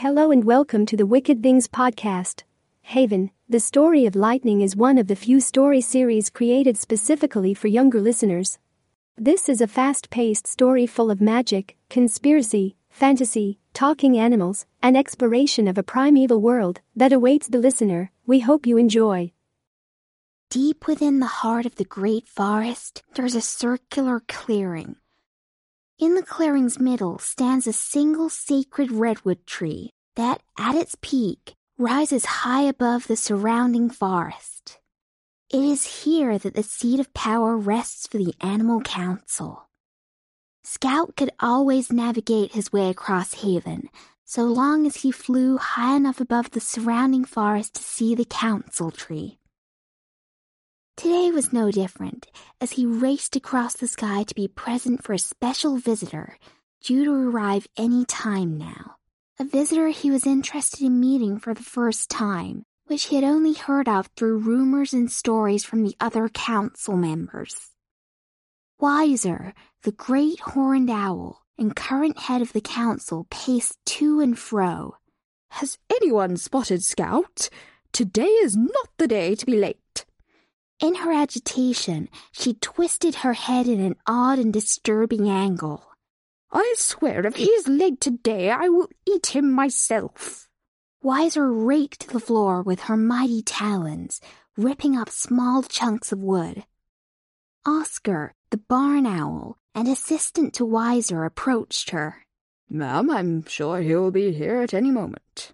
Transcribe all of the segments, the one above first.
Hello and welcome to the Wicked Things podcast. Haven, the story of lightning is one of the few story series created specifically for younger listeners. This is a fast paced story full of magic, conspiracy, fantasy, talking animals, and exploration of a primeval world that awaits the listener. We hope you enjoy. Deep within the heart of the great forest, there's a circular clearing. In the clearing's middle stands a single sacred redwood tree that, at its peak, rises high above the surrounding forest. It is here that the seat of power rests for the Animal Council. Scout could always navigate his way across Haven, so long as he flew high enough above the surrounding forest to see the council tree. Today was no different, as he raced across the sky to be present for a special visitor due to arrive any time now. A visitor he was interested in meeting for the first time, which he had only heard of through rumors and stories from the other council members. Wiser, the great horned owl and current head of the council, paced to and fro. Has anyone spotted Scout? Today is not the day to be late. In her agitation, she twisted her head in an odd and disturbing angle. I swear if he is late today, I will eat him myself. Wiser raked the floor with her mighty talons, ripping up small chunks of wood. Oscar, the barn owl, and assistant to Wiser approached her. Ma'am, I'm sure he'll be here at any moment.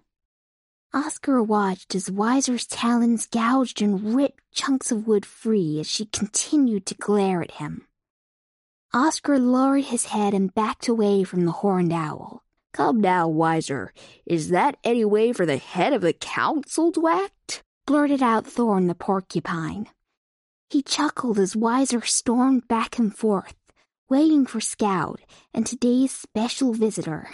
Oscar watched as Wiser's talons gouged and ripped chunks of wood free as she continued to glare at him. Oscar lowered his head and backed away from the horned owl. Come now, Wiser. Is that any way for the head of the council to act? blurted out Thorn the porcupine. He chuckled as Wiser stormed back and forth, waiting for Scout and today's special visitor.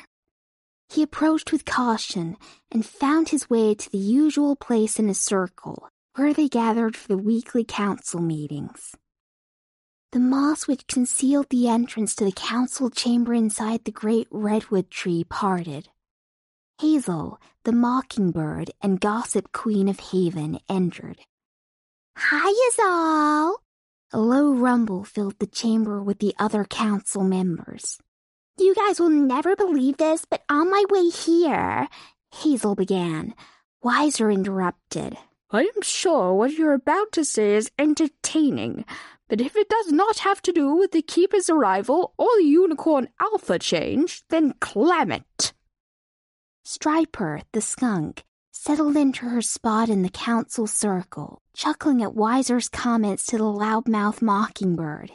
He approached with caution and found his way to the usual place in a circle where they gathered for the weekly council meetings. The moss which concealed the entrance to the council chamber inside the great redwood tree parted. Hazel, the mockingbird and gossip queen of Haven, entered. Hi, all! A low rumble filled the chamber with the other council members. You guys will never believe this, but on my way here, Hazel began. Wiser interrupted. I am sure what you're about to say is entertaining, but if it does not have to do with the Keeper's arrival or the Unicorn Alpha change, then clam it. Striper, the skunk, settled into her spot in the council circle, chuckling at Wiser's comments to the loudmouth mockingbird.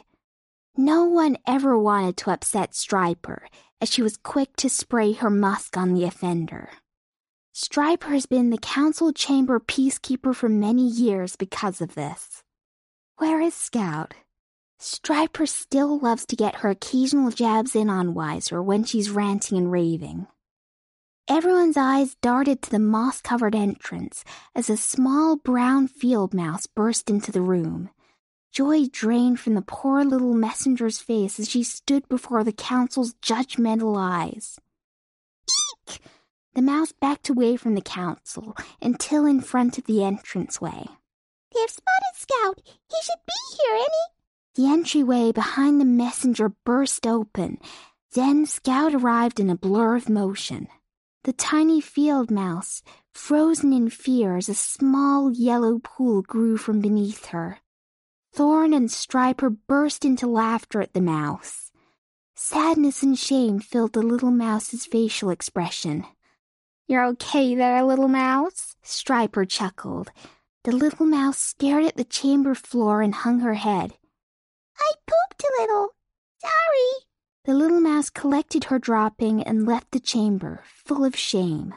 No one ever wanted to upset Striper, as she was quick to spray her musk on the offender. Striper has been the council chamber peacekeeper for many years because of this. Where is Scout? Striper still loves to get her occasional jabs in on Wiser when she's ranting and raving. Everyone's eyes darted to the moss covered entrance as a small brown field mouse burst into the room. Joy drained from the poor little messenger's face as she stood before the council's judgmental eyes. Eek! The mouse backed away from the council until in front of the entranceway. They've spotted Scout. He should be here any. The entryway behind the messenger burst open. Then Scout arrived in a blur of motion. The tiny field mouse, frozen in fear as a small yellow pool grew from beneath her. Thorn and Striper burst into laughter at the mouse. Sadness and shame filled the little mouse's facial expression. You're okay there, little mouse? Striper chuckled. The little mouse stared at the chamber floor and hung her head. I pooped a little. Sorry. The little mouse collected her dropping and left the chamber, full of shame.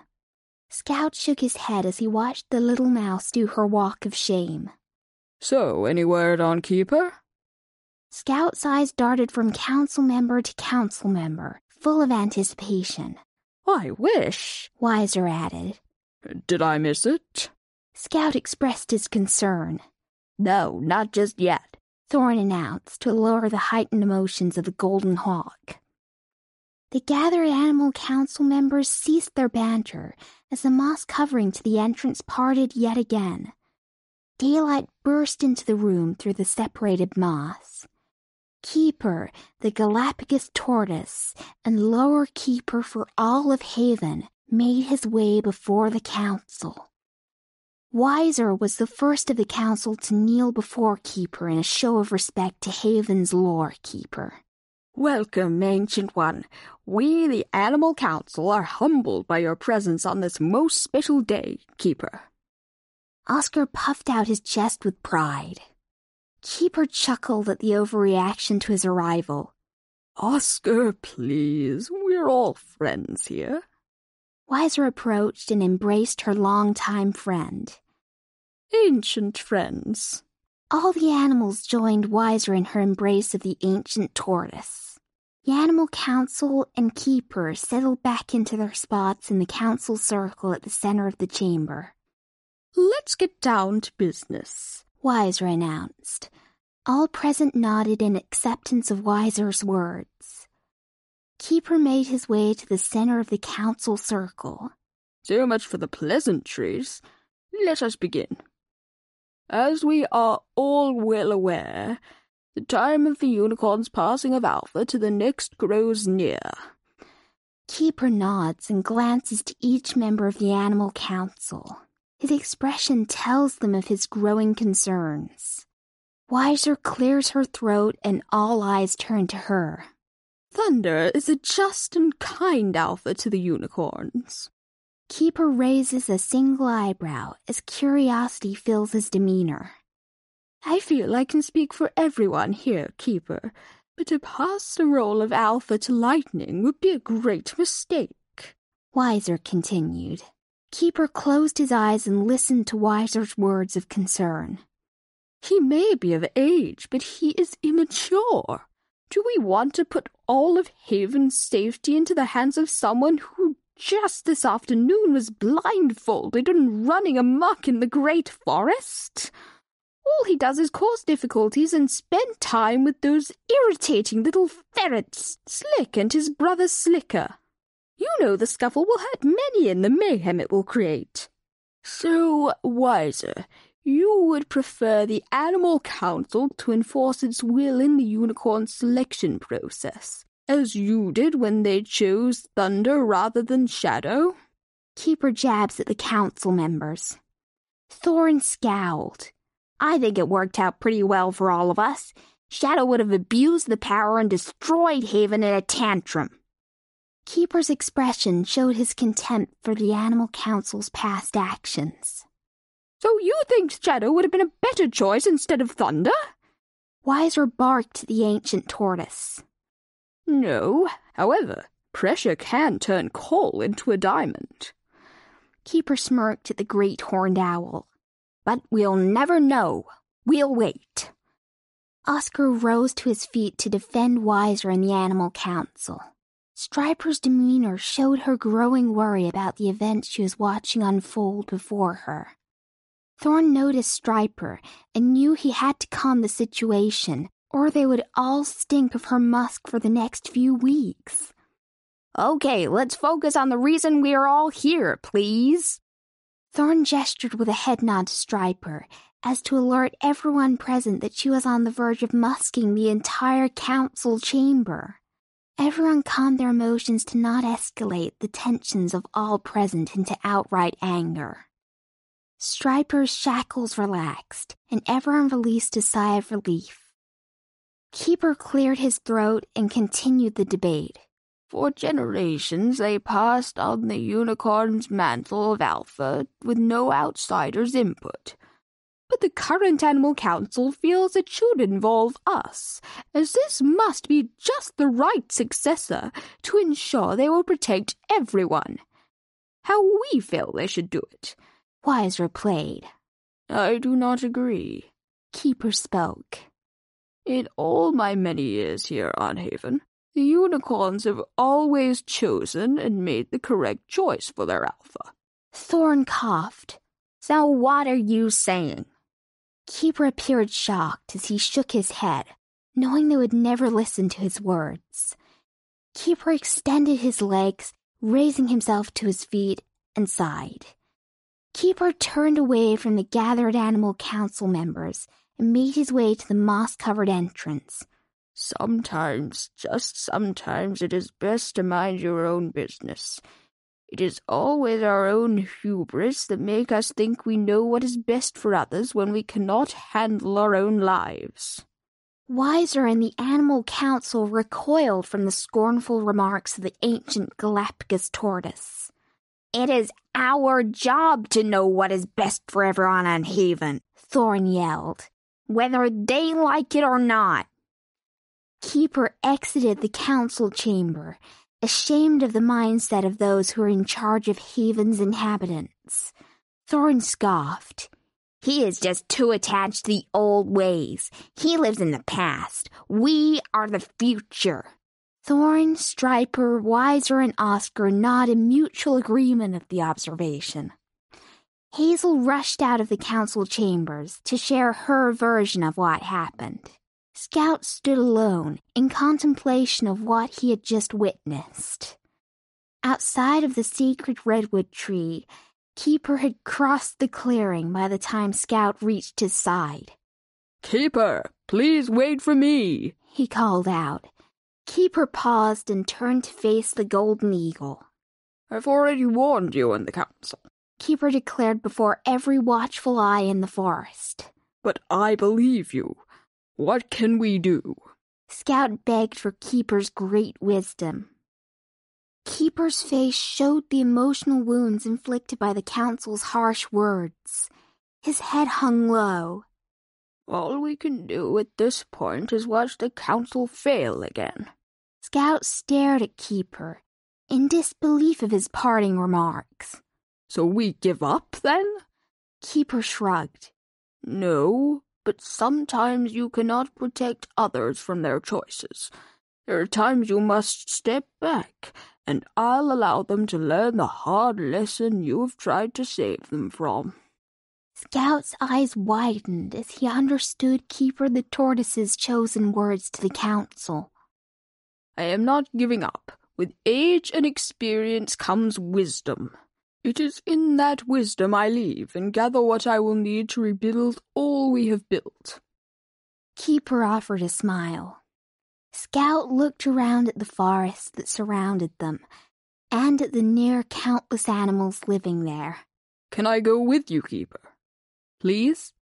Scout shook his head as he watched the little mouse do her walk of shame. So, any word on Keeper? Scout's eyes darted from council member to council member, full of anticipation. I wish, Wiser added. Did I miss it? Scout expressed his concern. No, not just yet, Thorn announced to lower the heightened emotions of the Golden Hawk. The gathered animal council members ceased their banter as the moss covering to the entrance parted yet again. Daylight burst into the room through the separated moss. Keeper, the Galapagos tortoise, and lore keeper for all of Haven made his way before the council. Wiser was the first of the council to kneel before Keeper in a show of respect to Haven's lore keeper. Welcome, Ancient One. We, the Animal Council, are humbled by your presence on this most special day, Keeper. Oscar puffed out his chest with pride. Keeper chuckled at the overreaction to his arrival. Oscar, please, we're all friends here. Wiser approached and embraced her longtime friend. Ancient friends. All the animals joined Wiser in her embrace of the ancient tortoise. The Animal Council and Keeper settled back into their spots in the council circle at the center of the chamber. Let's get down to business, Wiser announced. All present nodded in acceptance of Wiser's words. Keeper made his way to the center of the council circle. So much for the pleasantries. Let us begin. As we are all well aware, the time of the unicorn's passing of Alpha to the next grows near. Keeper nods and glances to each member of the Animal Council. His expression tells them of his growing concerns. Wiser clears her throat and all eyes turn to her. Thunder is a just and kind alpha to the unicorns. Keeper raises a single eyebrow as curiosity fills his demeanor. I feel I can speak for everyone here, Keeper, but to pass the role of Alpha to Lightning would be a great mistake. Wiser continued. Keeper closed his eyes and listened to Wiser's words of concern. He may be of age, but he is immature. Do we want to put all of Haven's safety into the hands of someone who just this afternoon was blindfolded and running amuck in the great forest? All he does is cause difficulties and spend time with those irritating little ferrets, Slick and his brother Slicker. You know the scuffle will hurt many in the mayhem it will create. So, Wiser, you would prefer the Animal Council to enforce its will in the unicorn selection process, as you did when they chose Thunder rather than Shadow? Keeper jabs at the council members. Thorn scowled. I think it worked out pretty well for all of us. Shadow would have abused the power and destroyed Haven in a tantrum. Keeper's expression showed his contempt for the Animal Council's past actions. So you think Shadow would have been a better choice instead of Thunder? Wiser barked the ancient tortoise. No, however, pressure can turn coal into a diamond. Keeper smirked at the great horned owl. But we'll never know. We'll wait. Oscar rose to his feet to defend Wiser and the Animal Council. Striper's demeanor showed her growing worry about the events she was watching unfold before her. Thorn noticed Striper and knew he had to calm the situation, or they would all stink of her musk for the next few weeks. Okay, let's focus on the reason we are all here, please. Thorn gestured with a head nod to Striper, as to alert everyone present that she was on the verge of musking the entire council chamber. Everyone calmed their emotions to not escalate the tensions of all present into outright anger. Striper's shackles relaxed, and everyone released a sigh of relief. Keeper cleared his throat and continued the debate. For generations, they passed on the unicorn's mantle of alpha with no outsider's input. But the current Animal Council feels it should involve us, as this must be just the right successor to ensure they will protect everyone. How we feel they should do it. Wiser played. I do not agree. Keeper spoke. In all my many years here on Haven, the unicorns have always chosen and made the correct choice for their alpha. Thorn coughed. So what are you saying? Keeper appeared shocked as he shook his head, knowing they would never listen to his words. Keeper extended his legs, raising himself to his feet, and sighed. Keeper turned away from the gathered animal council members and made his way to the moss-covered entrance. Sometimes, just sometimes, it is best to mind your own business. It is always our own hubris that make us think we know what is best for others when we cannot handle our own lives. Wiser and the Animal Council recoiled from the scornful remarks of the ancient Galapagos tortoise. It is our job to know what is best for everyone on Haven, Thorn yelled, whether they like it or not. Keeper exited the council chamber, ashamed of the mindset of those who are in charge of Haven's inhabitants. Thorn scoffed. He is just too attached to the old ways. He lives in the past. We are the future. Thorn, Striper, Wiser, and Oscar nod in mutual agreement at the observation. Hazel rushed out of the council chambers to share her version of what happened. Scout stood alone in contemplation of what he had just witnessed. Outside of the secret redwood tree, Keeper had crossed the clearing by the time Scout reached his side. Keeper, please wait for me, he called out. Keeper paused and turned to face the golden eagle. I've already warned you in the council, Keeper declared before every watchful eye in the forest. But I believe you. What can we do? Scout begged for Keeper's great wisdom. Keeper's face showed the emotional wounds inflicted by the council's harsh words. His head hung low. All we can do at this point is watch the council fail again. Scout stared at Keeper, in disbelief of his parting remarks. So we give up, then? Keeper shrugged. No, but sometimes you cannot protect others from their choices. There are times you must step back and I'll allow them to learn the hard lesson you have tried to save them from. Scout's eyes widened as he understood Keeper the Tortoise's chosen words to the council. I am not giving up. With age and experience comes wisdom. It is in that wisdom I leave and gather what I will need to rebuild all we have built. Keeper offered a smile. Scout looked around at the forest that surrounded them and at the near countless animals living there. Can I go with you, Keeper? Please?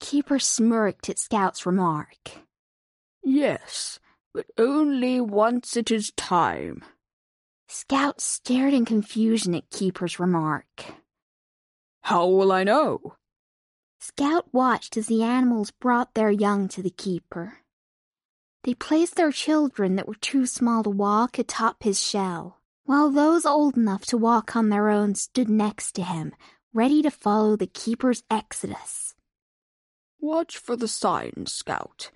Keeper smirked at Scout's remark. Yes, but only once it is time. Scout stared in confusion at Keeper's remark. How will I know? Scout watched as the animals brought their young to the Keeper. They placed their children that were too small to walk atop his shell, while those old enough to walk on their own stood next to him, ready to follow the Keeper's exodus. Watch for the signs, Scout.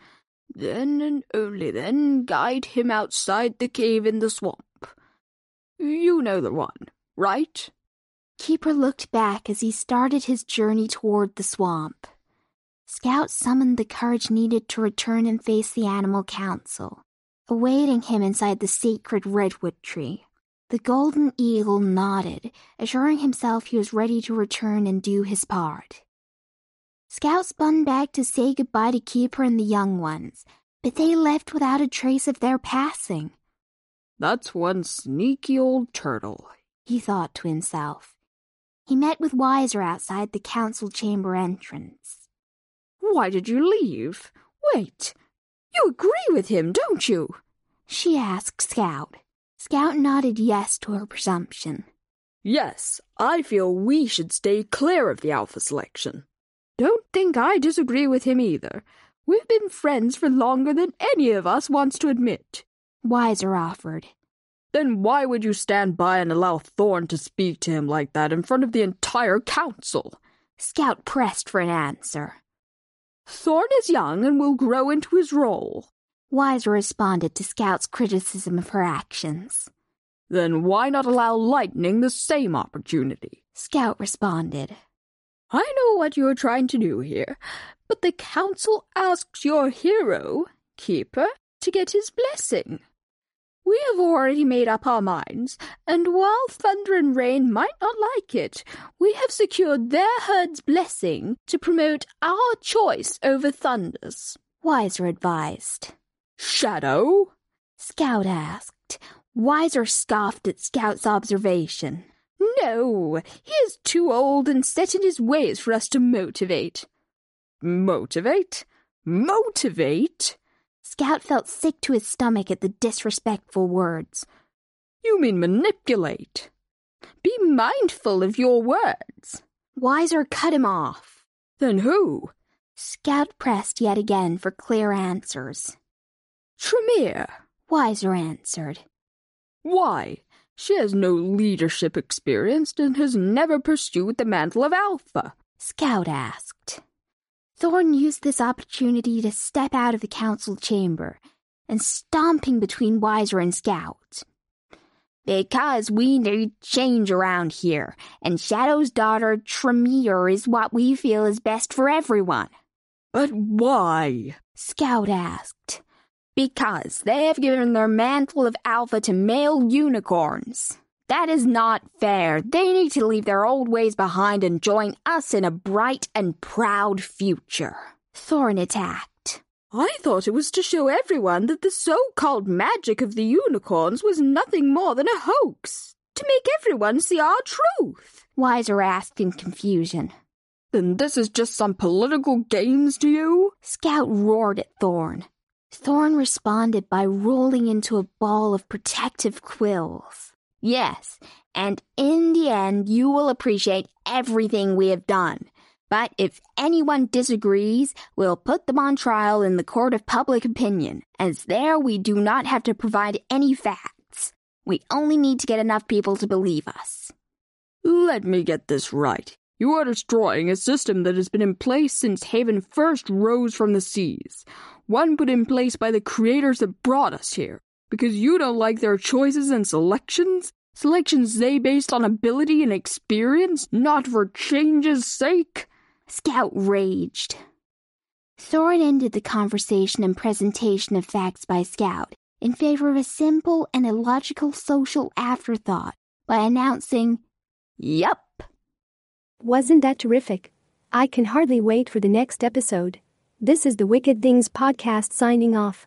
Then and only then guide him outside the cave in the swamp. You know the one, right? Keeper looked back as he started his journey toward the swamp. Scout summoned the courage needed to return and face the Animal Council, awaiting him inside the sacred redwood tree. The golden eagle nodded, assuring himself he was ready to return and do his part. Scout spun back to say goodbye to Keeper and the young ones, but they left without a trace of their passing. That's one sneaky old turtle, he thought to himself. He met with Wiser outside the council chamber entrance. Why did you leave? Wait, you agree with him, don't you? She asked Scout. Scout nodded yes to her presumption. Yes, I feel we should stay clear of the Alpha selection. Don't think I disagree with him either. We've been friends for longer than any of us wants to admit. Wiser offered. Then why would you stand by and allow Thorn to speak to him like that in front of the entire council? Scout pressed for an answer. Thorn is young and will grow into his role. Wiser responded to Scout's criticism of her actions. Then why not allow Lightning the same opportunity? Scout responded. I know what you're trying to do here, but the council asks your hero, Keeper, to get his blessing. We have already made up our minds, and while Thunder and Rain might not like it, we have secured their herd's blessing to promote our choice over Thunder's. Wiser advised. Shadow? Scout asked. Wiser scoffed at Scout's observation. No, he is too old and set in his ways for us to motivate. Motivate? Motivate? Scout felt sick to his stomach at the disrespectful words. You mean manipulate. Be mindful of your words. Wiser cut him off. Then who? Scout pressed yet again for clear answers. Tremere. Wiser answered. Why? She has no leadership experience and has never pursued the mantle of Alpha. Scout asked. Thorn used this opportunity to step out of the council chamber and stomping between Wiser and Scout. Because we need change around here, and Shadow's daughter Tremere is what we feel is best for everyone. But why? Scout asked. Because they have given their mantle of alpha to male unicorns. That is not fair. They need to leave their old ways behind and join us in a bright and proud future. Thorn attacked. I thought it was to show everyone that the so called magic of the unicorns was nothing more than a hoax. To make everyone see our truth. Wiser asked in confusion. Then this is just some political games to you? Scout roared at Thorn. Thorn responded by rolling into a ball of protective quills. Yes, and in the end, you will appreciate everything we have done. But if anyone disagrees, we'll put them on trial in the court of public opinion, as there we do not have to provide any facts. We only need to get enough people to believe us. Let me get this right. You are destroying a system that has been in place since Haven first rose from the seas one put in place by the creators that brought us here. Because you don't like their choices and selections? Selections they based on ability and experience, not for change's sake? Scout raged. Thorn ended the conversation and presentation of facts by Scout in favor of a simple and illogical social afterthought by announcing, Yup. Wasn't that terrific? I can hardly wait for the next episode. This is the Wicked Things podcast signing off.